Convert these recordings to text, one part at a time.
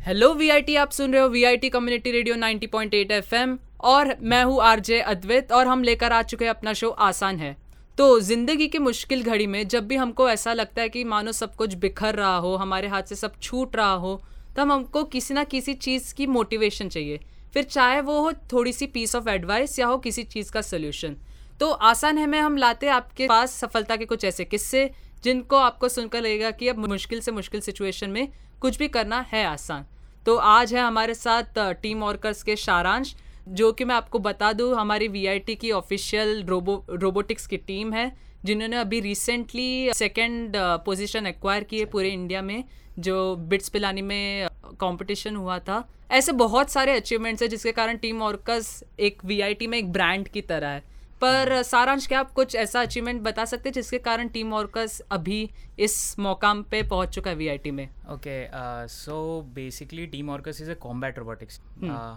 Hello VIT आप सुन रहे हो वीआईटी कम्युनिटी रेडियो 90.8 एफएम और मैं हूँ आरजे अद्वैत और हम लेकर आ चुके हैं अपना शो आसान है। तो ज़िंदगी की मुश्किल घड़ी में जब भी हमको ऐसा लगता है कि मानो सब कुछ बिखर रहा हो, हमारे हाथ से सब छूट रहा हो, तब हमको किसी ना किसी चीज़ की मोटिवेशन चाहिए। फिर चाहे वो हो थोड़ी सी पीस ऑफ़ एडवाइस या हो किसी चीज़ का सोल्यूशन तो आसान है, मैं हम लाते आपके पास सफलता के कुछ ऐसे किस्से। जिनको आपको सुनकर लगेगा कि अब मुश्किल से मुश्किल सिचुएशन में कुछ भी करना है आसान। तो आज है हमारे साथ टीम वर्कर्स के सारांश, जो कि मैं आपको बता दूँ, हमारी वीआईटी की ऑफिशियल रोबो रोबोटिक्स की टीम है, जिन्होंने अभी रिसेंटली सेकेंड पोजीशन एक्वायर की है पूरे इंडिया में, जो बिट्स पिलानी में कंपटीशन हुआ था। ऐसे बहुत सारे अचीवमेंट्स हैं जिसके कारण टीम वर्कर्स एक VIT में एक ब्रांड की तरह है। पर सारांश क्या आप कुछ ऐसा अचीवमेंट बता सकते हैं जिसके कारण टीम वर्कर्स अभी इस मौकाम पे पहुँच चुका है वीआईटी में? Okay so basically team workers is a combat robotics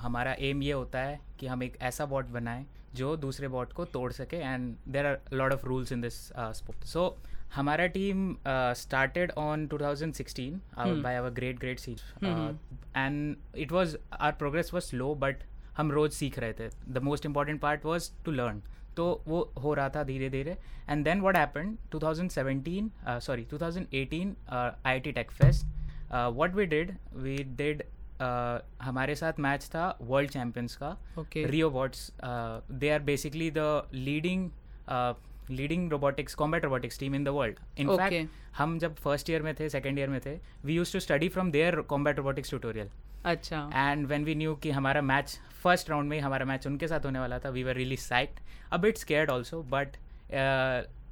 हमारा एम ये होता है कि हम एक ऐसा बॉट बनाएँ जो दूसरे बॉट को तोड़ सके and there are lot of rules in this sport so हमारा team started on 2016 by our great great C and it was our progress was slow but हम रोज सीख रहे थे. The most important part was to learn तो वो हो रहा था धीरे धीरे। And then what happened 2017 sorry 2018 IIT tech fest what we did we did हमारे साथ मैच था वर्ल्ड चैम्पियंस का। Rio bots they are basically the leading leading robotics combat robotics team in the world in fact हम जब first year में थे second year में थे we use to study from their combat robotics tutorial अच्छा। And when we knew कि हमारा match first round में ही हमारा मैच उनके साथ होने वाला था वी वर रियली साइट अब इट्स स्केयर्ड ऑल्सो बट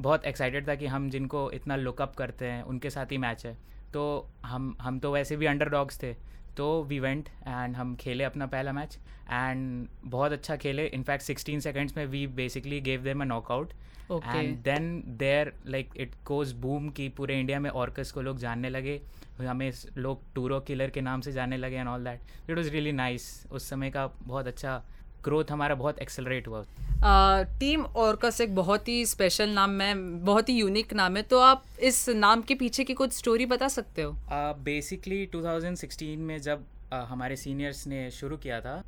बहुत एक्साइटेड था कि हम जिनको इतना लुकअप करते हैं, उनके साथ ही मैच है। तो हम हम तो वैसे भी अंडर डॉग्स थे तो वी वेंट एंड हम खेले अपना पहला मैच एंड बहुत अच्छा खेले। इनफैक्ट सिक्सटीन सेकेंड्स में we basically gave them a knockout and then they're like it goes boom कि पूरे इंडिया में ऑर्कस को लोग जानने लगे। हमें लोग टूरो किलर के नाम से जानने लगे and all that it was really nice उस समय का बहुत अच्छा ग्रोथ हमारा बहुत एक्सेलरेट हुआ। टीम ऑर्कस एक बहुत ही स्पेशल नाम है बहुत ही यूनिक नाम है तो आप इस नाम के पीछे की कुछ स्टोरी बता सकते हो? बेसिकली uh, 2016 में जब uh, हमारे सीनियर्स ने शुरू किया था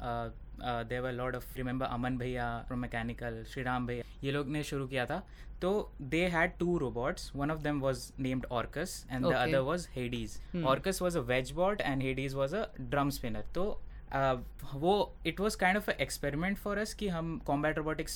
they were lord of remember Aman भैया फ्रॉम मैकेनिकल श्री राम भैया ये लोग ने शुरू किया था तो they had two robots one of them was named Orcus and the other was Hades Orcus was a wedge bot and Hades was a drum spinner तो वो it was kind of experiment for us कि हम combat robotics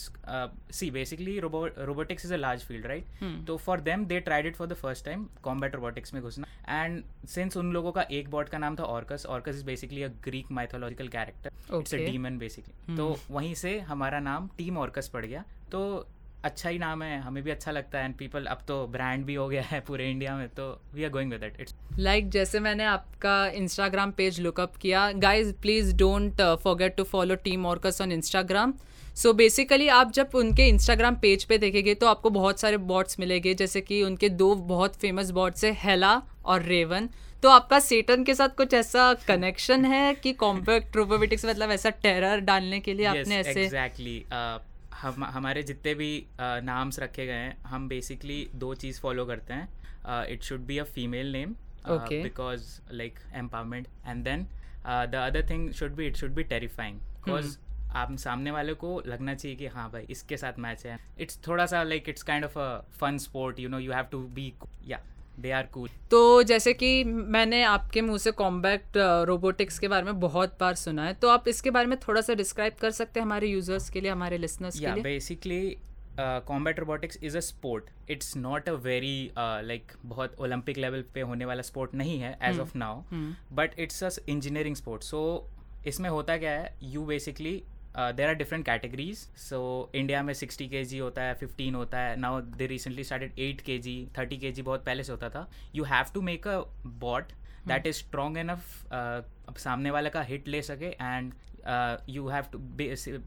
see basically robotics is a large field right तो for them they tried it for the first time combat robotics में घुसना। And since उन लोगों का एक बॉट का नाम था Orcus Orcus is basically a Greek mythological character it's a demon basically तो वहीं से हमारा नाम टीम ऑर्कस पड़ गया। तो अच्छा ही नाम है हमें भी अच्छा लगता है एंड पीपल अब तो ब्रांड भी हो गया है पूरे इंडिया में तो we are going with it it's like जैसे मैंने आपका इंस्टाग्राम पेज लुकअप किया guys please don't forget to follow team Orcus on Instagram so basically आप जब उनके इंस्टाग्राम पेज पे देखेंगे तो आपको बहुत सारे बॉट्स मिलेंगे जैसे कि उनके दो बहुत फ़ेमस बॉट्स है हेला और रेवन तो आपका सेटन के साथ कुछ ऐसा कनेक्शन है कि कॉम्पैक्ट रोबोटिक्स मतलब ऐसा टेरर डालने के लिए yes, आपने ऐसे एग्जैक्टली exactly. uh, हम हमारे जितने भी नाम्स रखे गए हैं हम बेसिकली दो चीज़ फॉलो करते हैं। It should be a female name because like empowerment and then the other thing should be it should be terrifying because आप सामने वाले को लगना चाहिए कि हाँ भाई इसके साथ मैच है। इट्स थोड़ा सा like it's kind of a fun sport you know you have to be या दे आर कूल तो जैसे कि मैंने आपके मुँह से कॉम्बैक्ट रोबोटिक्स uh, के बारे में बहुत बार सुना है तो आप इसके बारे में थोड़ा सा डिस्क्राइब कर सकते हैं हमारे यूज़र्स के लिए हमारे लिसनर्स के लिए? Basically combat robotics is a sport it's not a very like बहुत ओलंपिक लेवल पे होने वाला स्पोर्ट नहीं है as of now but it's a engineering sport so इसमें होता क्या है? You basically there are different categories so India में सिक्सटी के जी होता है फिफ्टीन होता है. Now they recently started eight K G thirty के जी बहुत पहले से होता था. You have to make a bot that is strong enough सामने वाले का हिट ले सके and you have to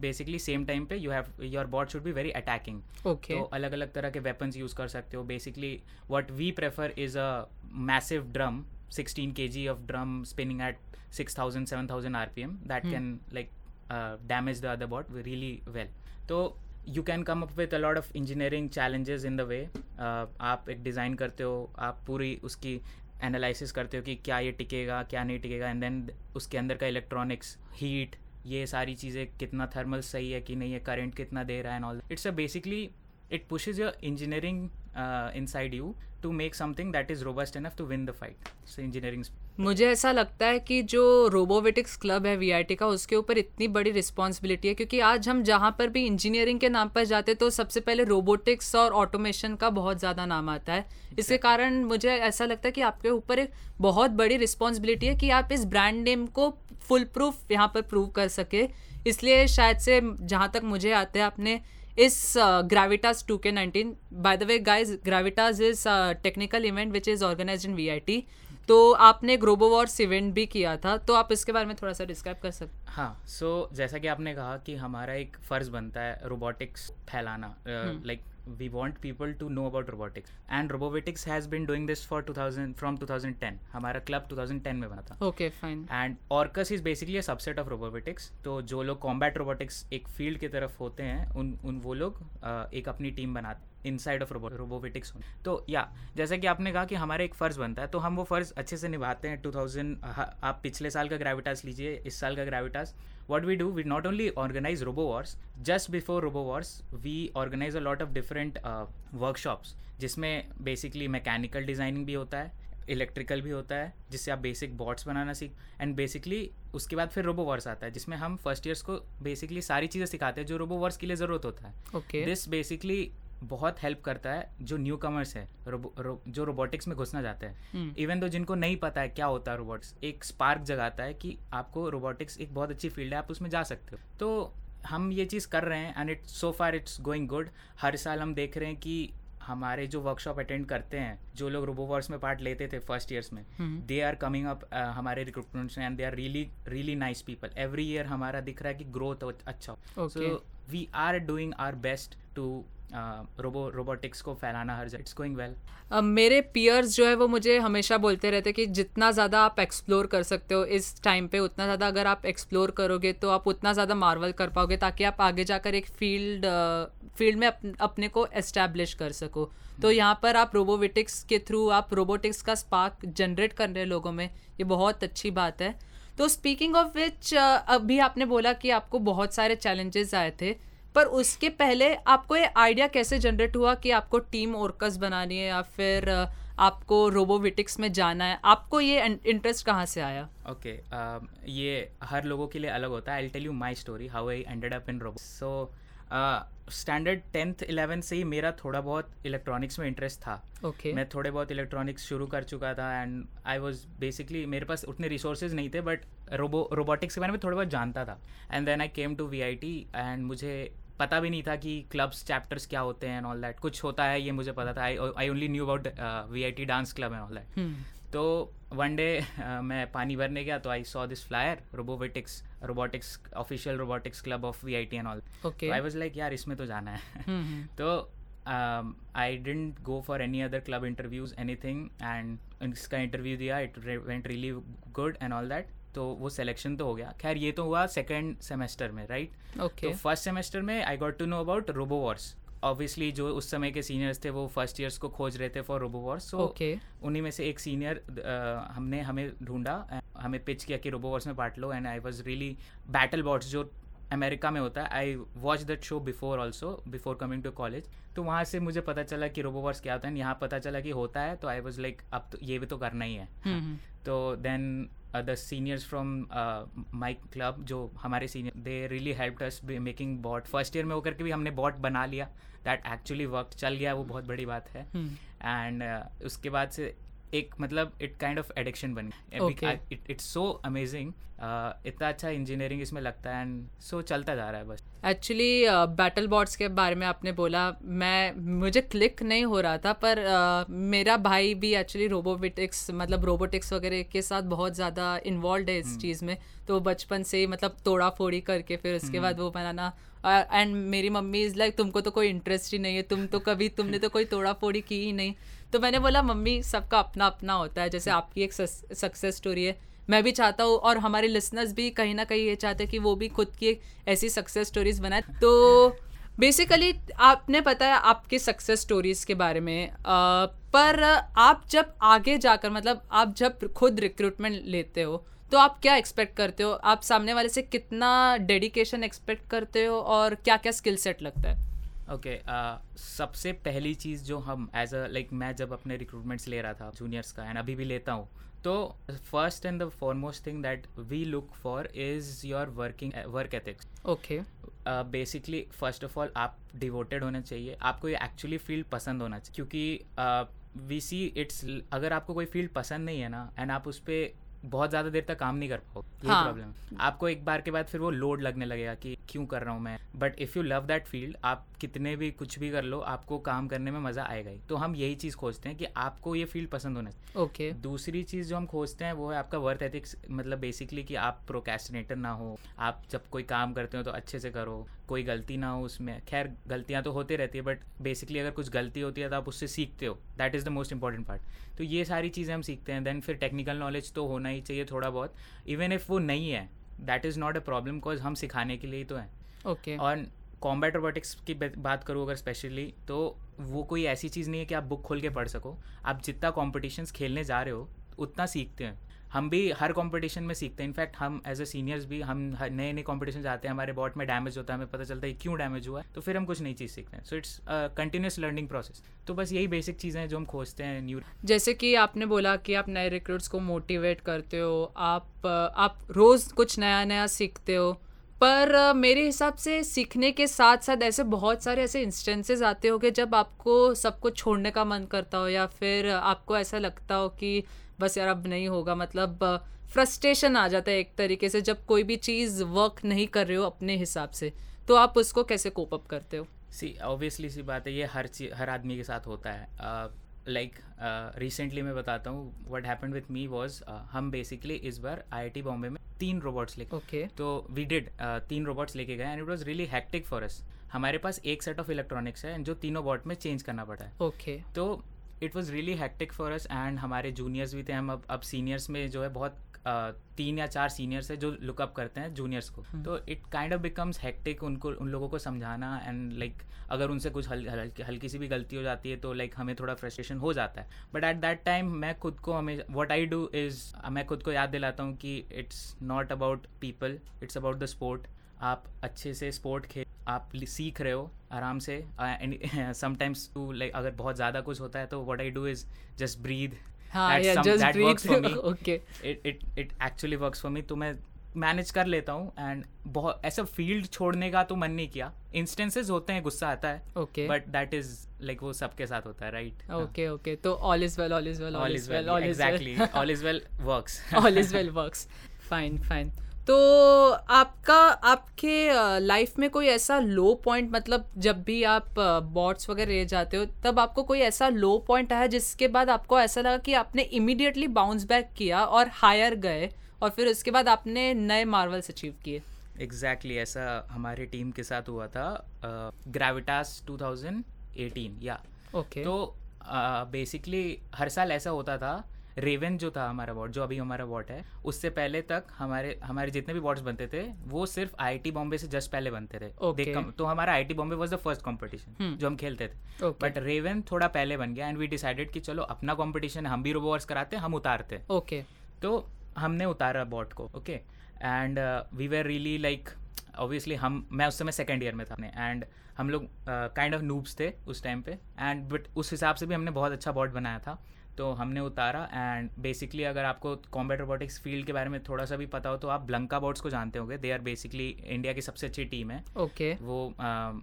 basically same time पे you have your bot should be very attacking तो अलग अलग तरह के वेपन्स यूज़ कर सकते हो. Basically what we prefer is a massive drum 16 kg of drum spinning at 6000 7000 rpm that hmm. can like uh, damage the other bot really well. So you can come up with a lot of engineering challenges in the way. Uh, आप एक design करते हो आप पूरी उसकी analysis करते हो कि क्या ये टिकेगा क्या नहीं टिकेगा एंड देन उसके अंदर का इलेक्ट्रॉनिक्स हीट ये सारी चीज़ें कितना थर्मल सही है कि नहीं है करंट कितना दे रहा है and all it's a basically it pushes your engineering uh, inside you to make something that is robust enough to win the fight so engineering मुझे ऐसा लगता है कि जो रोबोविटिक्स क्लब है वीआईटी का उसके ऊपर इतनी बड़ी रिस्पॉन्सिबिलिटी है क्योंकि आज हम जहाँ पर भी इंजीनियरिंग के नाम पर जाते तो सबसे पहले रोबोटिक्स और ऑटोमेशन का बहुत ज़्यादा नाम आता है। इसके कारण मुझे ऐसा लगता है कि आपके ऊपर एक बहुत बड़ी रिस्पॉन्सिबिलिटी है कि आप इस ब्रांड नेम को फुल प्रूफ यहाँ पर प्रूव कर सके। इसलिए शायद से जहाँ तक मुझे आते हैं आपने इस Gravitas two K nineteen by the way guys Gravitas is technical event which is organize in T तो आपने ग्रोबो ग्रोबोवॉर्स इवेंट भी किया था तो आप इसके बारे में थोड़ा सा डिस्क्राइब कर सकते हाँ। सो so, जैसा कि आपने कहा कि हमारा एक फ़र्ज़ बनता है रोबोटिक्स फैलाना like we want people to know about robotics. And robotics has been doing this for 2000 from 2010 हमारा क्लब 2010 में बना था। Okay fine and Orcus is basically a subset of robotics तो जो लोग कॉम्बैट रोबोटिक्स एक फ़ील्ड की तरफ़ होते हैं उन उन वो लोग एक अपनी टीम बनाते इनसाइड ऑफ़ रोबोटिक्स तो या जैसे कि आपने कहा कि हमारा एक फ़र्ज़ बनता है तो हम वो फ़र्ज़ अच्छे से निभाते हैं। 2000 आप पिछले साल का ग्रेविटास लीजिए इस साल का Gravitas what we do we not only organize robo wars just before robo wars we organize a lot of different uh, workshops जिसमें बेसिकली मैकेनिकल डिज़ाइनिंग भी होता है इलेक्ट्रिकल भी होता है जिससे आप बेसिक बॉट्स बनाना सीख एंड बेसिकली उसके बाद फिर रोबो वर्स आता है जिसमें हम फ़र्स्ट ईयर्स को बेसिकली सारी चीज़ें सिखाते हैं जो रोबो वर्स के लिए ज़रूरत होता है। ओके दिस बेसिकली बहुत हेल्प करता है जो न्यू कमर्स है रोबो, रो, जो रोबोटिक्स में घुसना चाहते हैं। इवन दो जिनको नहीं पता है क्या होता है रोबोट्स एक स्पार्क जगाता है कि आपको रोबोटिक्स एक बहुत अच्छी फ़ील्ड है आप उसमें जा सकते हो। तो हम ये चीज़ कर रहे हैं and it's so far it's going good हर साल हम देख रहे हैं कि हमारे जो वर्कशॉप अटेंड करते हैं जो लोग रोबोवर्स में पार्ट लेते थे फ़र्स्ट ईयर्स में दे आर कमिंग अप हमारे रिक्रूटमेंट्स में and they are really really nice people every year हमारा दिख रहा है कि ग्रोथ अच्छा हो। So we are doing our best to robo robotics को फैलाना हर इट्स गोइंग वेल मेरे पियर्स जो है वो मुझे हमेशा बोलते रहते कि जितना ज़्यादा आप एक्सप्लोर कर सकते हो इस टाइम पे उतना ज़्यादा अगर आप एक्सप्लोर करोगे तो आप उतना ज़्यादा मार्वल कर पाओगे ताकि आप आगे जाकर एक फ़ील्ड फ़ील्ड में अप, अपने को एस्टैब्लिश कर सको. तो hmm. यहाँ पर आप रोबोविटिक्स के थ्रू आप रोबोटिक्स का स्पार्क जनरेट कर रहे लोगों में ये बहुत अच्छी बात है. तो स्पीकिंग ऑफ़ विच अभी आपने बोला कि आपको बहुत सारे चैलेंजेस आए थे. पर उसके पहले आपको ये आइडिया कैसे जनरेट हुआ कि आपको टीम ओरकस बनानी है या फिर आपको रोबोविटिक्स में जाना है? आपको ये इंटरेस्ट कहाँ से आया? ओके okay, uh, ये हर लोगों के लिए अलग होता है। I tell you my story how I ended up in robo so standard tenth eleventh से ही मेरा थोड़ा बहुत इलेक्ट्रॉनिक्स में इंटरेस्ट था। Okay. मैं थोड़े बहुत इलेक्ट्रॉनिक्स शुरू कर चुका था एंड आई वॉज़ बेसिकली मेरे पास उतने रिसोर्सेज नहीं थे बट रोबो रोबोटिक्स के बारे में थोड़ा बहुत जानता था। And then I came to V I T and मुझे पता भी नहीं था कि क्लब्स चैप्टर्स क्या होते हैं एंड ऑल दैट कुछ होता है ये मुझे पता था। I I only knew about V I T dance club and all that तो वन डे uh, मैं पानी भरने गया तो I saw this flyer robotics robotics official robotics club of V I T and all I was like यार इसमें तो जाना है। Hmm, hmm. तो I didn't go for any other club interviews anything and इसका इंटरव्यू दिया it went really good and all that तो वो सिलेक्शन तो हो गया। खैर ये तो हुआ सेकेंड सेमेस्टर में राइट ओके तो फ़र्स्ट सेमेस्टर में I got to know about robo wars obviously जो उस समय के सीनियर्स थे वो फ़र्स्ट ईयर्स को खोज रहे थे फॉर रोबो वॉर्स सो उन्हीं में से एक सीनियर uh, हमने हमें ढूंढा हमें पिच किया कि रोबो वॉर्स में part low and I was really battle bots जो अमेरिका में होता है। I watch that show before also before coming to college तो वहाँ से मुझे पता चला कि रोबोवर्स क्या होता है यहाँ पता चला कि होता है तो आई वॉज़ लाइक अब तो ये भी तो करना ही है। Hmm, hmm. तो then the seniors from my club जो हमारे senior they really help us making bot first year में होकर के भी हमने बॉट बना लिया. दैट एक्चुअली वर्क चल गया वो बहुत बड़ी बात है. And hmm. uh, उसके बाद से एक मतलब इट काइंड ऑफ़ एडिक्शन बन गया। इट्स सो अमेजिंग इतना अच्छा इंजीनियरिंग इसमें लगता है एंड सो so चलता जा रहा है बस। एक्चुअली बैटल बॉट्स के बारे में आपने बोला मैं मुझे क्लिक नहीं हो रहा था पर uh, मेरा भाई भी एक्चुअली रोबोटिक्स मतलब रोबोटिक्स वगैरह के साथ बहुत ज़्यादा इन्वॉल्व है इस hmm. चीज़ में। तो बचपन से ही मतलब तोड़ा फोड़ी करके फिर उसके hmm. बाद वो बनाना। एंड uh, मेरी मम्मी इज़ लाइक तुमको तो कोई इंटरेस्ट ही नहीं है तुम तो कभी तुमने तो कोई तोड़ा फोड़ी की ही नहीं। तो मैंने बोला मम्मी सबका अपना अपना होता है जैसे आपकी एक सक्सेस स्टोरी है। मैं भी चाहता हूँ और हमारे लिसनर्स भी कहीं ना कहीं ये चाहते हैं कि वो भी खुद की एक ऐसी सक्सेस स्टोरीज बनाए। तो बेसिकली आपने पता है आपके सक्सेस स्टोरीज के बारे में आ, पर आप जब आगे जाकर मतलब आप जब खुद रिक्रूटमेंट लेते हो तो आप क्या एक्सपेक्ट करते हो? आप सामने वाले से कितना डेडिकेशन एक्सपेक्ट करते हो और क्या क्या स्किल सेट लगता है? ओके okay, uh, सबसे पहली चीज़ जो हम एज अ लाइक मैं जब अपने रिक्रूटमेंट्स ले रहा था जूनियर्स का एंड अभी भी लेता हूँ तो first and the foremost thing that we look for is your working work ethics okay basically first of all आप डिवोटेड होना चाहिए। आपको ये एक्चुअली फ़ील्ड पसंद होना चाहिए क्योंकि वी सी इट्स अगर आपको कोई फ़ील्ड पसंद नहीं है ना एंड आप उस पर बहुत ज़्यादा देर तक काम नहीं कर पाओ ये हाँ. प्रॉब्लम आपको एक बार के बाद फिर वो लोड लगने लगेगा कि क्यों कर रहा हूँ मैं। But if you love that field आप कितने भी कुछ भी कर लो आपको काम करने में मज़ा आएगा ही। तो हम यही चीज़ खोजते हैं कि आपको ये फ़ील्ड पसंद होना चाहिए। ओके। okay. दूसरी चीज़ जो हम खोजते हैं वो है आपका वर्थ एथिक्स मतलब बेसिकली कि आप प्रोकेस्टिनेटर ना हो आप जब कोई काम करते हो तो अच्छे से करो कोई गलती ना हो उसमें। खैर गलतियाँ तो होती रहती है बट बेसिकली अगर कुछ गलती होती है तो आप उससे सीखते हो। That is the most important part तो ये सारी चीज़ें हम सीखते हैं। देन फिर टेक्निकल नॉलेज तो होना ही चाहिए थोड़ा बहुत। इवन इफ़ वो नहीं है that is not a problem because हम सिखाने के लिए ही तो हैं। ओके। okay. और कॉम्बैट रोबोटिक्स की बात करूँ अगर स्पेशली तो वो कोई ऐसी चीज़ नहीं है कि आप बुक खोल के पढ़ सको। आप जितना कॉम्पिटिशन्स खेलने जा रहे हो, उतना सीखते हैं। हम भी हर कंपटीशन में सीखते हैं। इनफैक्ट हम एज ए सीनियर्स भी, हम नए नए कंपटीशन जाते हैं। हमारे बॉट में डैमेज होता है, हमें पता चलता है क्यों डैमेज हुआ है। तो फिर हम कुछ नई चीज़ सीखते हैं। So it's continuous learning process तो बस यही बेसिक चीज़ें हैं जो हम खोजते हैं न्यू जैसे कि आपने बोला कि आप नए रिक्रूट्स को मोटिवेट करते हो। आप आप रोज़ कुछ नया नया सीखते हो। पर मेरे हिसाब से सीखने के साथ साथ ऐसे बहुत सारे ऐसे इंस्टेंसेस आते हो कि जब आपको सब कुछ छोड़ने का मन करता हो या फिर आपको ऐसा लगता हो कि बस यार अब नहीं होगा मतलब फ्रस्ट्रेशन आ जाता है एक तरीके से जब कोई भी चीज़ वर्क नहीं कर रहे हो अपने हिसाब से। तो आप उसको कैसे कोप अप करते हो? सी ऑब्वियसली सी बात है ये हर चीज़ हर आदमी के साथ होता है। लाइक uh, रिसेंटली uh, मैं बताता हूँ what happen with me was हम बेसिकली इस बार आईआईटी बॉम्बे में तीन रोबोट्स लेके ओके okay. तो वी डिड uh, तीन रोबोट्स लेके गए and it was really hectic for us हमारे पास एक सेट ऑफ़ इलेक्ट्रॉनिक्स है जो तीनों बॉट में चेंज करना पड़ा है ओके okay. तो it was really hectic for us and हमारे जूनियर्स भी थे हम अब अब सीनियर्स में जो है बहुत तीन या चार सीनियर्स है जो लुकअप करते हैं जूनियर्स को। hmm. तो it kind of becomes hectic उनको उन लोगों को समझाना एंड लाइक like, अगर उनसे कुछ हल, हल, हल्की सी भी गलती हो जाती है तो लाइक like, हमें थोड़ा फ्रस्ट्रेशन हो जाता है। बट एट दैट टाइम मैं खुद को हमें वट आई डू इज़ मैं खुद को याद दिलाता हूँ कि it's not about people it's about the sport आप अच्छे से स्पोर्ट खेल आप सीख रहे हो आराम से। एंड समटाइम्स टू लाइक अगर बहुत ज़्यादा कुछ होता है तो what I do is just breathe actually works for me तो मैं मैनेज कर लेता हूँ एंड बहुत ऐसा फ़ील्ड छोड़ने का तो मन नहीं किया। इंस्टेंसेस होते हैं गुस्सा आता है okay but that is like वो सबके साथ होता है राइट ओके ओके तो all is well all is well all is well exactly all is well works all is well works fine fine तो आपका आपके लाइफ में कोई ऐसा लो पॉइंट मतलब जब भी आप बॉट्स वगैरह ले जाते हो तब आपको कोई ऐसा लो पॉइंट आया जिसके बाद आपको ऐसा लगा कि आपने इमिडिएटली बाउंस बैक किया और हायर गए और फिर उसके बाद आपने नए मार्वल्स अचीव किए एग्जैक्टली exactly, ऐसा हमारे टीम के साथ हुआ था ग्रेविटास uh, 2018 या ओके okay. तो बेसिकली uh, हर साल ऐसा होता था रेवन जो था हमारा वॉट जो अभी हमारा वॉट है उससे पहले तक हमारे हमारे जितने भी वॉट्स बनते थे वो सिर्फ़ आईआईटी बॉम्बे से जस्ट पहले बनते थे। Okay. तो हमारा IIT Bombay was the first competition जो हम खेलते थे। But okay. रेवन थोड़ा पहले बन गया एंड वी डिसाइडेड कि चलो अपना कॉम्पिटिशन हम भी रोबोट्स कराते हम उतारते। Okay okay. तो हमने उतारा बॉट को okay and we were really like obviously हम मैं उस समय सेकेंड ईयर में था एंड हम लोग काइंड ऑफ़ नूब्स थे उस टाइम पे। एंड बट उस हिसाब से भी हमने बहुत अच्छा बॉट बनाया था। तो हमने उतारा एंड बेसिकली अगर आपको कॉम्बैट रोबोटिक्स फ़ील्ड के बारे में थोड़ा सा भी पता हो तो आप ब्लंका बोर्ड्स को जानते होंगे। दे आर बेसिकली इंडिया की सबसे अच्छी टीम है। Okay okay. वो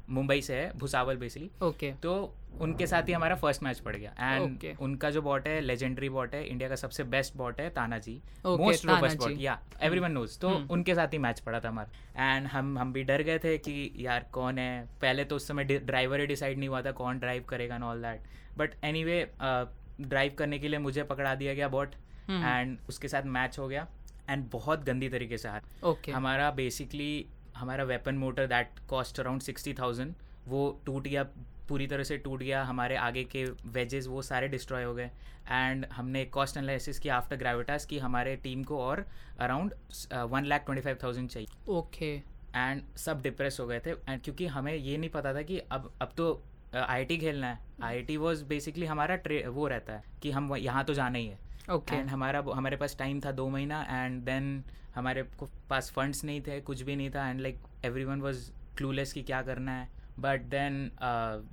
मुंबई से है भुसावल बेसिकली ओके okay. तो उनके साथ ही हमारा फ़र्स्ट मैच पड़ गया। And okay. उनका जो बॉट है लेजेंडरी बॉट है इंडिया का सबसे बेस्ट बॉट है ताना जी मोस्ट रोबस्ट बॉट या एवरीवन नोज़ तो hmm. उनके साथ ही मैच पड़ा था हमारा। एंड हम हम भी डर गए थे कि यार कौन है? पहले तो उस समय ड्राइवर ही डिसाइड नहीं हुआ था कौन ड्राइव करेगा and all that but any drive करने के लिए मुझे पकड़ा दिया गया बॉट एंड हम्म। उसके साथ मैच हो गया एंड बहुत गंदी तरीके से हार okay. हमारा बेसिकली हमारा weapon motor that cost around sixty thousand वो टूट गया पूरी तरह से टूट गया हमारे आगे के वेजेस वो सारे डिस्ट्रॉय हो गए एंड हमने कॉस्ट एनालिसिस किया आफ्टर ग्रेविटास कि हमारे टीम को और around one lakh twenty five thousand चाहिए ओके एंड सब डिप्रेस हो गए थे एंड क्योंकि हमें ये नहीं पता था कि अब अब तो आई uh, खेलना है। आई टी वॉज़ बेसिकली हमारा ट्रे वो रहता है कि हम यहाँ तो जाना ही है। Okay okay. एंड हमारा हमारे पास टाइम था दो महीना एंड देन हमारे पास फंड्स नहीं थे कुछ भी नहीं था and like every one was clueless कि क्या करना है। But then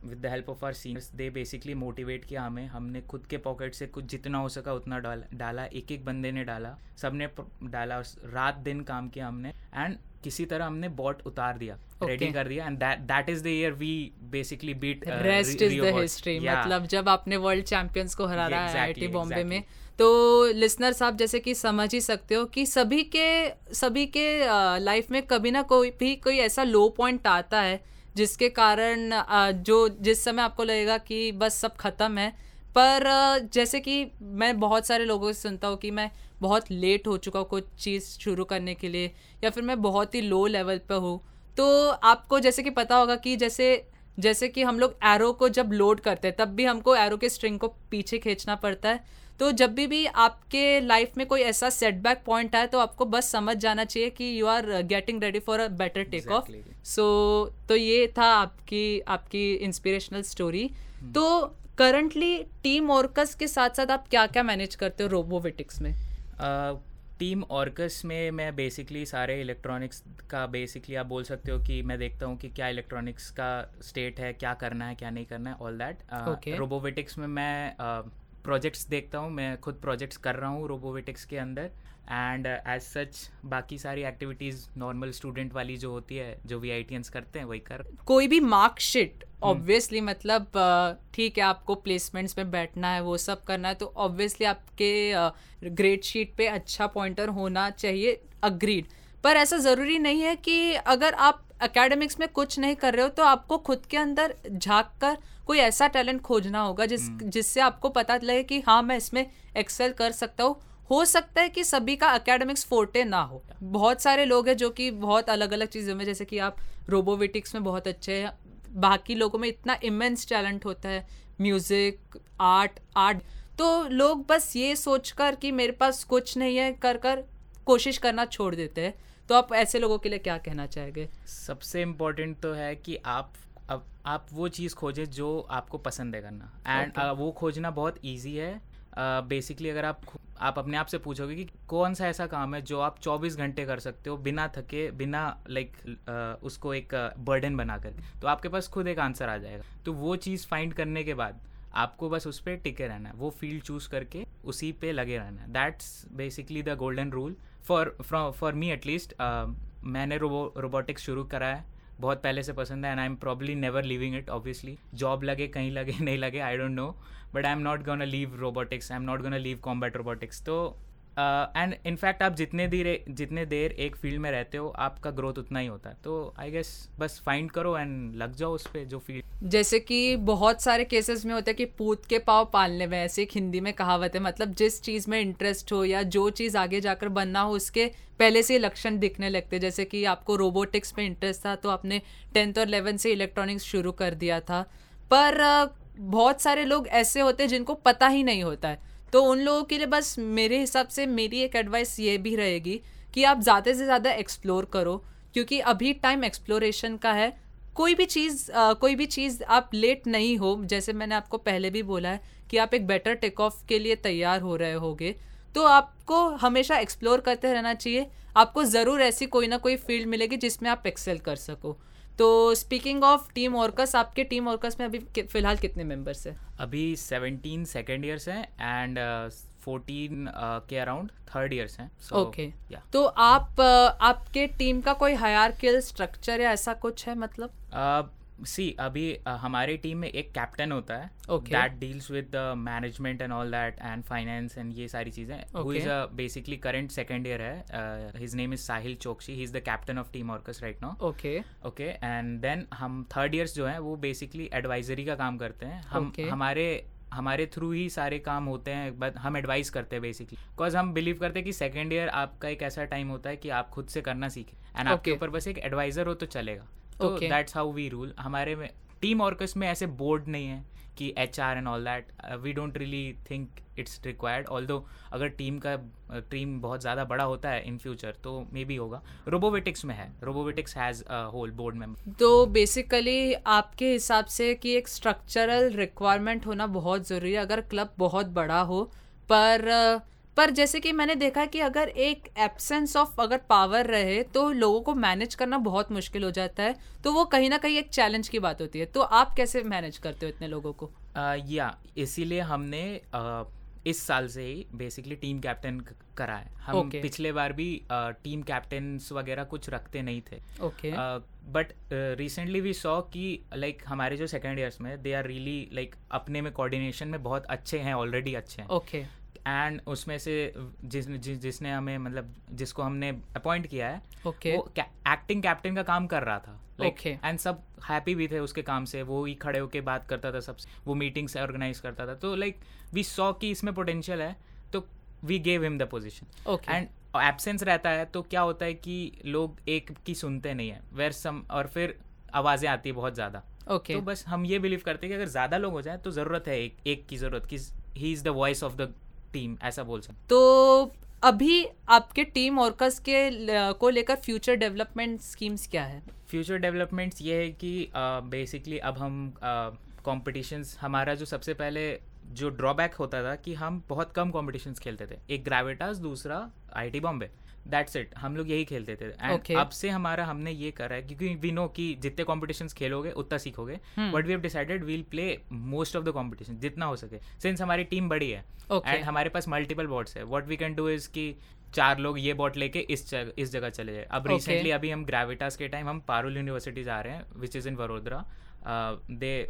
with the help of our seniors they basically motivate किया हमें। हमने खुद के पॉकेट से कुछ जितना हो सका उतना डाल डाला। एक एक बंदे ने डाला। सबने प- डाला रात दिन काम किया हमने। एंड किसी तरह हमने बॉट उतार दिया। Ready Okay. कर दिया। And that that is the year we basically beat rest is the history मतलब जब आपने वर्ल्ड चैंपियंस को हरा रहा है Exactly, आईआईटी बॉम्बे में तो लिसनर साहब जैसे कि समझ ही सकते हो कि सभी के सभी के लाइफ में कभी ना कोई भी कोई ऐसा लो पॉइंट आता है जिसके कारण जो जिस समय आपको लगेगा कि बस सब खत्म है, पर जैसे कि मैं बहुत सारे लोगों से सुनता हूँ कि मैं बहुत लेट हो चुका हूँ कुछ चीज़ शुरू करने के लिए, या फिर मैं बहुत ही लो लेवल पर हूँ तो आपको जैसे कि पता होगा कि जैसे जैसे कि हम लोग एरो को जब लोड करते हैं, तब भी हमको एरो के स्ट्रिंग को पीछे खींचना पड़ता है तो जब भी भी आपके लाइफ में कोई ऐसा सेटबैक पॉइंट आए तो आपको बस समझ जाना चाहिए कि you are getting ready for a better take off so तो ये था आपकी आपकी इंस्पिरेशनल स्टोरी तो करंटली टीम ऑर्कस के साथ साथ आप क्या क्या मैनेज करते हो रोबोविटिक्स में? टीम ऑर्कस में मैं बेसिकली सारे इलेक्ट्रॉनिक्स का बेसिकली आप बोल सकते हो कि मैं देखता हूँ कि क्या इलेक्ट्रॉनिक्स का स्टेट है क्या करना है क्या नहीं करना है ऑल दैट. रोबोवेटिक्स में मैं प्रोजेक्ट्स देखता हूँ मैं खुद प्रोजेक्ट्स कर रहा हूँ रोबोवेटिक्स के अंदर। एंड एज सच बाकी सारी एक्टिविटीज़ नॉर्मल स्टूडेंट वाली जो होती है जो वी आई करते हैं वही कर। कोई भी मार्कशीट ऑब्वियसली मतलब ठीक है आपको प्लेसमेंट्स में बैठना है वो सब करना है तो ऑब्वियसली आपके ग्रेड शीट पे अच्छा पॉइंटर होना चाहिए अग्रीड पर ऐसा ज़रूरी नहीं है कि अगर आप एकेडमिक्स में कुछ नहीं कर रहे हो तो आपको खुद के अंदर झाँक कर कोई ऐसा टैलेंट खोजना होगा जिस जिससे आपको पता लगे कि हाँ मैं इसमें एक्सेल कर सकता हूँ। हो सकता है कि सभी का अकेडमिक्स फोर्टे ना हो। बहुत सारे लोग हैं जो कि बहुत अलग अलग चीज़ों में जैसे कि आप रोबोविटिक्स में बहुत अच्छे हैं बाकी लोगों में इतना इमेंस टैलेंट होता है म्यूज़िक आर्ट आर्ट तो लोग बस ये सोचकर कि मेरे पास कुछ नहीं है कर कर कोशिश करना छोड़ देते हैं। तो आप ऐसे लोगों के लिए क्या कहना चाहेंगे? सबसे इम्पोर्टेंट तो है कि आप अब आप वो चीज़ खोजें जो आपको पसंद है करना। And Okay. वो खोजना बहुत इजी है। बेसिकली uh, अगर आप आप अपने आप से पूछोगे कि कौन सा ऐसा काम है जो आप 24 घंटे कर सकते हो बिना थके बिना लाइक like, उसको एक बर्डन बनाकर तो आपके पास खुद एक आंसर आ जाएगा। तो वो चीज़ फाइंड करने के बाद आपको बस उस पर टिके रहना है, वो फ़ील्ड चूज़ करके उसी पे लगे रहना है। That's basically the golden rule for for me at least मैंने रोबो रोबोटिक्स शुरू करा है। बहुत पहले से पसंद है and I am probably never living it obviously job लगे, कहीं लगे, नहीं लगे I don't know but I am not gonna leave robotics I am not gonna leave combat robotics तो एंड uh, इनफैक्ट आप जितने देर जितने देर एक फ़ील्ड में रहते हो आपका ग्रोथ उतना ही होता है। तो आई गेस बस फाइंड करो एंड लग जाओ उस पर जो फ़ील्ड जैसे कि बहुत सारे केसेस में होता है कि पूत के पाव पालने में ऐसे एक हिंदी में कहावत है मतलब जिस चीज़ में इंटरेस्ट हो या जो चीज़ आगे जाकर बनना हो उसके पहले से लक्षण दिखने लगते जैसे कि आपको रोबोटिक्स में इंटरेस्ट था तो आपने टेंथ और इलेवेंथ से इलेक्ट्रॉनिक्स शुरू कर दिया था। पर बहुत सारे लोग ऐसे होते हैं जिनको पता ही नहीं होता है। तो उन लोगों के लिए बस मेरे हिसाब से मेरी एक एडवाइस ये भी रहेगी कि आप ज़्यादा से ज़्यादा एक्सप्लोर करो, क्योंकि अभी टाइम एक्सप्लोरेशन का है। कोई भी चीज़ कोई भी चीज़ आप लेट नहीं हो, जैसे मैंने आपको पहले भी बोला है कि आप एक बेटर टेक ऑफ़ के लिए तैयार हो रहे होगे। तो आपको हमेशा एक्सप्लोर करते रहना चाहिए। आपको ज़रूर ऐसी कोई ना कोई फ़ील्ड मिलेगी जिसमें आप एक्सेल कर सको। तो स्पीकिंग ऑफ़ टीम वर्कर्स आपके टीम वर्कर्स में अभी फ़िलहाल कितने मेंबर्स हैं? अभी 17 सेकेंड ईयर्स हैं एंड 14 के अराउंड थर्ड ईयर्स हैं ओके तो आप uh, आपके टीम का कोई हायर स्ट्रक्चर या ऐसा कुछ है मतलब? सी अभी हमारे टीम में एक कैप्टन होता है. That deals with the management and all that and finance and ये सारी चीज़ें who is. Basically current second year है his name is Sahil Chokshi he is the captain of team Orcus right now okay okay and then हम third years जो है वो basically advisory का काम करते हैं हम Okay. हमारे हमारे थ्रू ही सारे काम होते हैं बट हम एडवाइस करते हैं बेसिकली बिकॉज़ हम बिलीव करते हैं कि सेकेंड ईयर आपका एक ऐसा टाइम होता है कि आप खुद से करना सीखें एंड okay. आपके ऊपर बस एक एडवाइजर हो तो चलेगा तो दैट्स हाउ वी रूल हमारे में टीम ऑर्कस में ऐसे बोर्ड नहीं है कि H R and all that we don't really think it's required although अगर टीम का टीम बहुत ज़्यादा बड़ा होता है इन फ्यूचर तो मे बी होगा. रोबोवेटिक्स में है. Robovitics has whole board member तो बेसिकली आपके हिसाब से कि एक स्ट्रक्चरल रिक्वायरमेंट होना बहुत ज़रूरी है अगर क्लब बहुत बड़ा हो पर पर जैसे कि मैंने देखा कि अगर एक एब्सेंस ऑफ़ अगर पावर रहे तो लोगों को मैनेज करना बहुत मुश्किल हो जाता है। तो वो कहीं ना कहीं एक चैलेंज की बात होती है। तो आप कैसे मैनेज करते हो इतने लोगों को? या इसीलिए हमने इस साल से ही बेसिकली टीम कैप्टन करा है। हम okay. पिछले बार भी टीम कैप्टन वगैरह कुछ रखते नहीं थे। Okay but recently we saw कि लाइक हमारे जो सेकेंड ईयर्स में दे आर रियली लाइक अपने में कोऑर्डिनेशन में बहुत अच्छे हैं ऑलरेडी अच्छे हैं। Okay okay. एंड उसमें से जिस, जिस जिसने हमें मतलब जिसको हमने अपॉइंट किया है okay. वो एक्टिंग कैप्टन का काम कर रहा था। लाइक like, एंड सब हैप्पी भी थे उसके काम से। वो ही खड़े होके बात करता था सबसे। वो मीटिंग्स ऑर्गेनाइज करता था। तो लाइक वी सॉ कि इसमें पोटेंशियल है तो we gave him the position okay and absence रहता है तो क्या होता है कि लोग एक की सुनते नहीं है। वेर सम और फिर आवाज़ें आती है बहुत ज़्यादा। Okay okay. तो बस हम ये बिलीव करते हैं कि अगर ज़्यादा लोग हो जाए तो ज़रूरत है एक एक की ज़रूरत कि he is the voice of the team ऐसा बोल सकते तो अभी आपके टीम ऑर्कस के को लेकर फ्यूचर डेवलपमेंट स्कीम्स क्या है? फ्यूचर डेवलपमेंट्स ये है कि बेसिकली uh, अब हम कॉम्पिटिशन्स uh, हमारा जो सबसे पहले जो ड्रॉबैक होता था कि हम बहुत कम कॉम्पिटिशन्स खेलते थे। एक ग्रेविटास दूसरा आईटी बॉम्बे दैट्स इट हम लोग यही खेलते थे। And okay. अब से हमारा हमने ये करा है क्योंकि वी नो कि जितने कॉम्पिटिशन खेलोगे उतना सीखोगे। But we have decided we'll play most of the competition जितना हो सके। सिंस हमारी टीम बड़ी है एंड okay. हमारे पास मल्टीपल बॉट्स है what we can do is की चार लोग ये बॉट लेके इस जगह इस जगह चले जाए। अब रिसेंटली okay. अभी हम ग्रेविटास के टाइम हम पारुल यूनिवर्सिटी जा रहे हैं विच इज़ इन वडोदरा दे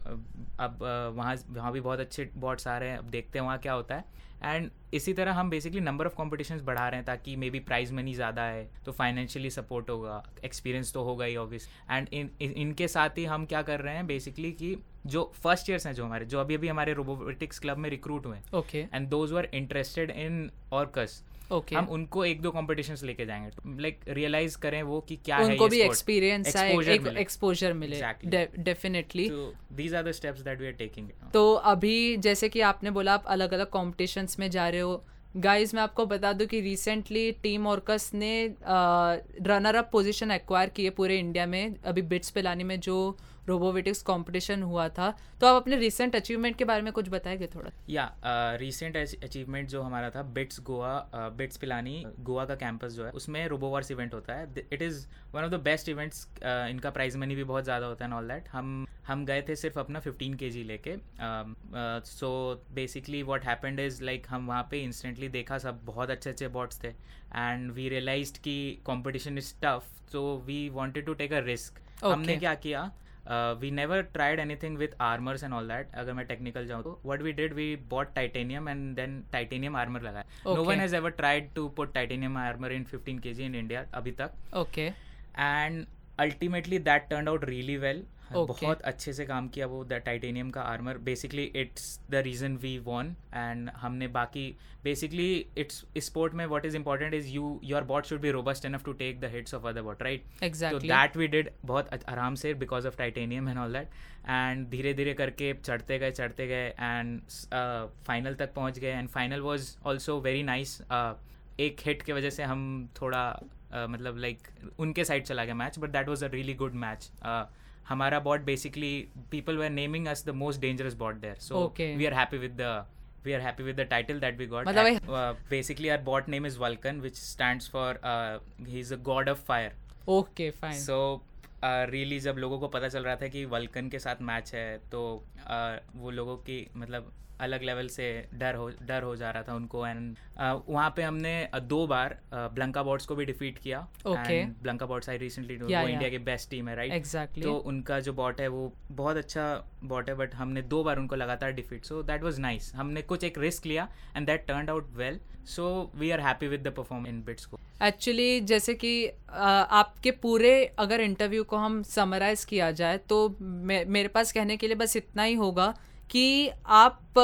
अब वहाँ वहाँ भी बहुत अच्छे बॉट्स आ रहे हैं अब देखते हैं वहाँ क्या होता है। एंड इसी तरह हम बेसिकली नंबर ऑफ़ कॉम्पिटिशन्स बढ़ा रहे हैं ताकि मे बी प्राइज मनी ज़्यादा है तो फाइनेंशियली सपोर्ट होगा एक्सपीरियंस तो होगा ही ऑब्वियस एंड इन इनके साथ ही हम क्या कर रहे हैं बेसिकली कि जो फ़र्स्ट ईयर्स हैं जो हमारे जो अभी अभी हमारे रोबोटिक्स क्लब में रिक्रूट हुए okay and those were interested in Orcus okay. हम उनको एक दो कॉम्पिटिशन्स लेके जाएँगे। लाइक like, रियलाइज़ करें वो कि क्या उनको है भी एक्सपीरियंस एक एक्सपोजर मिले definitely these are the steps that we are taking तो अभी जैसे कि आपने बोला आप अलग अलग कॉम्पिटिशन्स में जा रहे हो। गाइस मैं आपको बता दूँ कि रिसेंटली टीम ऑर्कस ने रनर अप पोजीशन एक्वायर की है पूरे इंडिया में अभी बिट्स पे लाने में जो रोबोवेटिक्स कंपटीशन हुआ था। तो आप अपने रिसेंट अचीवमेंट के बारे में कुछ बताएँगे थोड़ा? या रिसेंट अचीवमेंट जो हमारा था बिट्स गोवा बिट्स पिलानी गोवा का कैंपस जो है उसमें रोबोवर्स इवेंट होता है। It is one of the best events इनका प्राइज मनी भी बहुत ज़्यादा होता है ऑल दैट हम हम गए थे सिर्फ़ अपना फिफ्टीन के जी लेके। So basically what happened is like हम वहाँ पे इंस्टेंटली देखा सब बहुत अच्छे अच्छे बॉट्स थे। एंड वी रियलाइज़ की competition is tough so we wanted to take a risk हमने क्या किया? We never tried anything with armours and all that अगर मैं टेक्निकल जाऊँ तो what we did we bought titanium and then titanium armour लगाया। No one has ever tried to put titanium armour in fifteen K G in India अभी तक। Okay and ultimately that turn out really well okay. बहुत अच्छे से काम किया वो the titanium का armour basically it's the reason we won and हमने बाकी बेसिकली इट्स स्पोर्ट में what is important is you your bot should be robust enough to take the hits of other bot right तो that we did बहुत आराम से because of titanium and all that and धीरे धीरे करके चढ़ते गए चढ़ते गए एंड फाइनल तक पहुँच गए. And final was also very nice एक हिट के वजह से हम थोड़ा uh, मतलब लाइक like, उनके साइड चला गया match but that was a really good match हमारा bot basically people were naming us the most dangerous bot there so we are happy with the we are happy with the title that we got. And, uh, basically, our bot name is Vulcan, which stands for uh, he's a god of fire. Okay, fine. So really uh, जब लोगों को पता चल रहा था कि vulcan के साथ मैच है तो uh, वो लोगों की मतलब अलग लेवल से डर हो डर हो जा रहा था उनको एंड uh, वहाँ पे हमने दो बार ब्लंका बॉट्स को भी डिफीट किया ओके ब्लंका बॉट्स आई रिसेंटली वो. इंडिया की बेस्ट टीम है राइट एग्जैक्टली तो उनका जो बॉट है वो बहुत अच्छा बॉट है बट हमने दो बार उनको लगातार defeat so that was nice हमने कुछ एक रिस्क लिया and that turn out well so we are happy with the perform in BITS को. एक्चुअली जैसे कि आपके पूरे अगर इंटरव्यू को हम समराइज किया जाए तो मे, मेरे पास कहने के लिए बस इतना ही होगा कि आप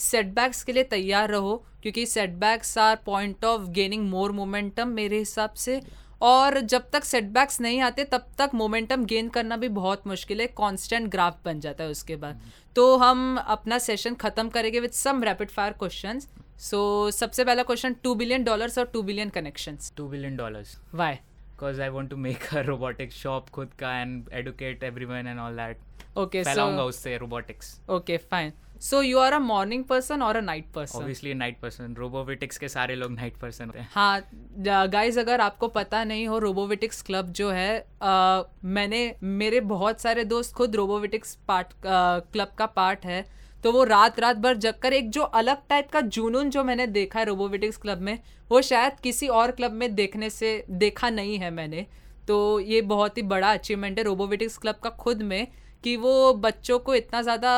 सेटबैक्स uh, के लिए तैयार रहो क्योंकि setbacks are point of gaining more momentum मेरे हिसाब से। और जब तक सेटबैक्स नहीं आते तब तक मोमेंटम गेन करना भी बहुत मुश्किल है कांस्टेंट ग्राफ बन जाता है उसके बाद। तो हम अपना सेशन खत्म करेंगे with some rapid fire questions so सबसे पहला क्वेश्चन टू बिलियन डॉलर्स और two billion connections two billion dollars why because I want to make a robotic shop खुद का and educate everyone and all that okay फैलाऊँगा so उससे robotics okay fine so you are a morning person और a night person obviously night person robotics के सारे लोग night person होते हैं. हाँ गाइज़ अगर आपको पता नहीं हो रोबोविटिक्स क्लब जो है अ, मैंने मेरे बहुत सारे दोस्त खुद रोबोविटिक्स पार्ट क्लब का पार्ट है। तो वो रात रात भर जग कर एक जो अलग टाइप का जुनून जो मैंने देखा है रोबोविटिक्स क्लब में वो शायद किसी और क्लब में देखने से देखा नहीं है मैंने। तो ये बहुत ही बड़ा अचीवमेंट है रोबोविटिक्स क्लब का खुद में कि वो बच्चों को इतना ज़्यादा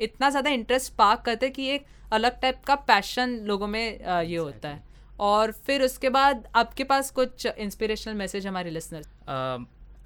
इतना ज़्यादा इंटरेस्ट पार्क करते कि एक अलग टाइप का पैशन लोगों में अ, ये होता है। और फिर उसके बाद आपके पास कुछ इंस्पिरेशनल मैसेज हमारे listeners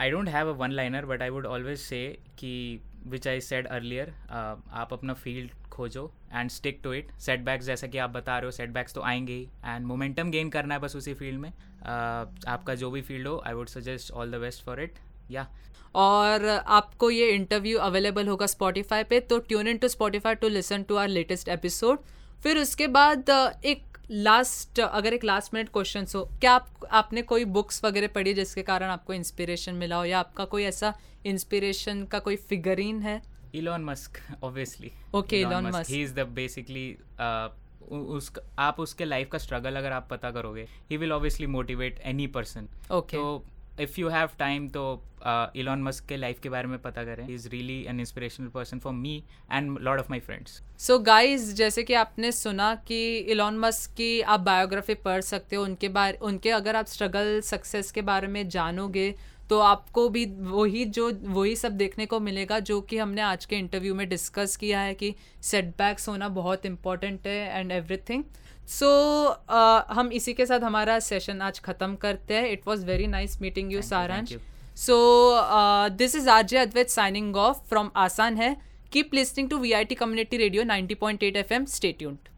I don't have a one liner but I would always say कि विच आई सेड अर्लियर आप अपना फ़ील्ड खोजो and stick to it setbacks जैसा कि आप बता रहे हो सेटबैक्स तो आएँगे ही. एंड मोमेंटम गेन करना है बस उसी फ़ील्ड में. Uh, आपका जो भी फ़ील्ड हो I would suggest all the best for it या और आपको ये इंटरव्यू अवेलेबल होगा स्पॉटिफाई पे तो tune in to Spotify to listen to our latest episode फिर उसके बाद एक लास्ट अगर एक लास्ट मिनट क्वेश्चन हो क्या आप आपने कोई बुक्स वगैरह पढ़ी जिसके कारण आपको इंस्पिरेशन मिला हो या आपका कोई ऐसा इंस्पिरेशन का कोई फिगरीन है? Elon Musk obviously okay Elon Musk he is the basically उस आप उसके लाइफ का स्ट्रगल अगर आप पता करोगे he will obviously motivate any person okay तो इफ़ यू हैव टाइम तो इलॉन मस्क के लाइफ के बारे में पता करें. Is really an inspirational person for me and lot of my friends so guys जैसे कि आपने सुना कि इलॉन मस्क की आप बायोग्राफी पढ़ सकते हो, उनके बारे, उनके अगर आप स्ट्रगल सक्सेस के बारे में जानोगे तो आपको भी वही जो, वही सब देखने को मिलेगा जो कि हमने आज के इंटरव्यू में डिस्कस किया है कि सेटबैक्स होना बहुत इंपॉर्टेंट है एंड एवरीथिंग सो हम इसी के साथ हमारा सेशन आज खत्म करते हैं। It was very nice meeting you Saransh so this is R J Advait signing off from आसान है keep listening to V I T community radio ninety point eight F M स्टेट्यूंट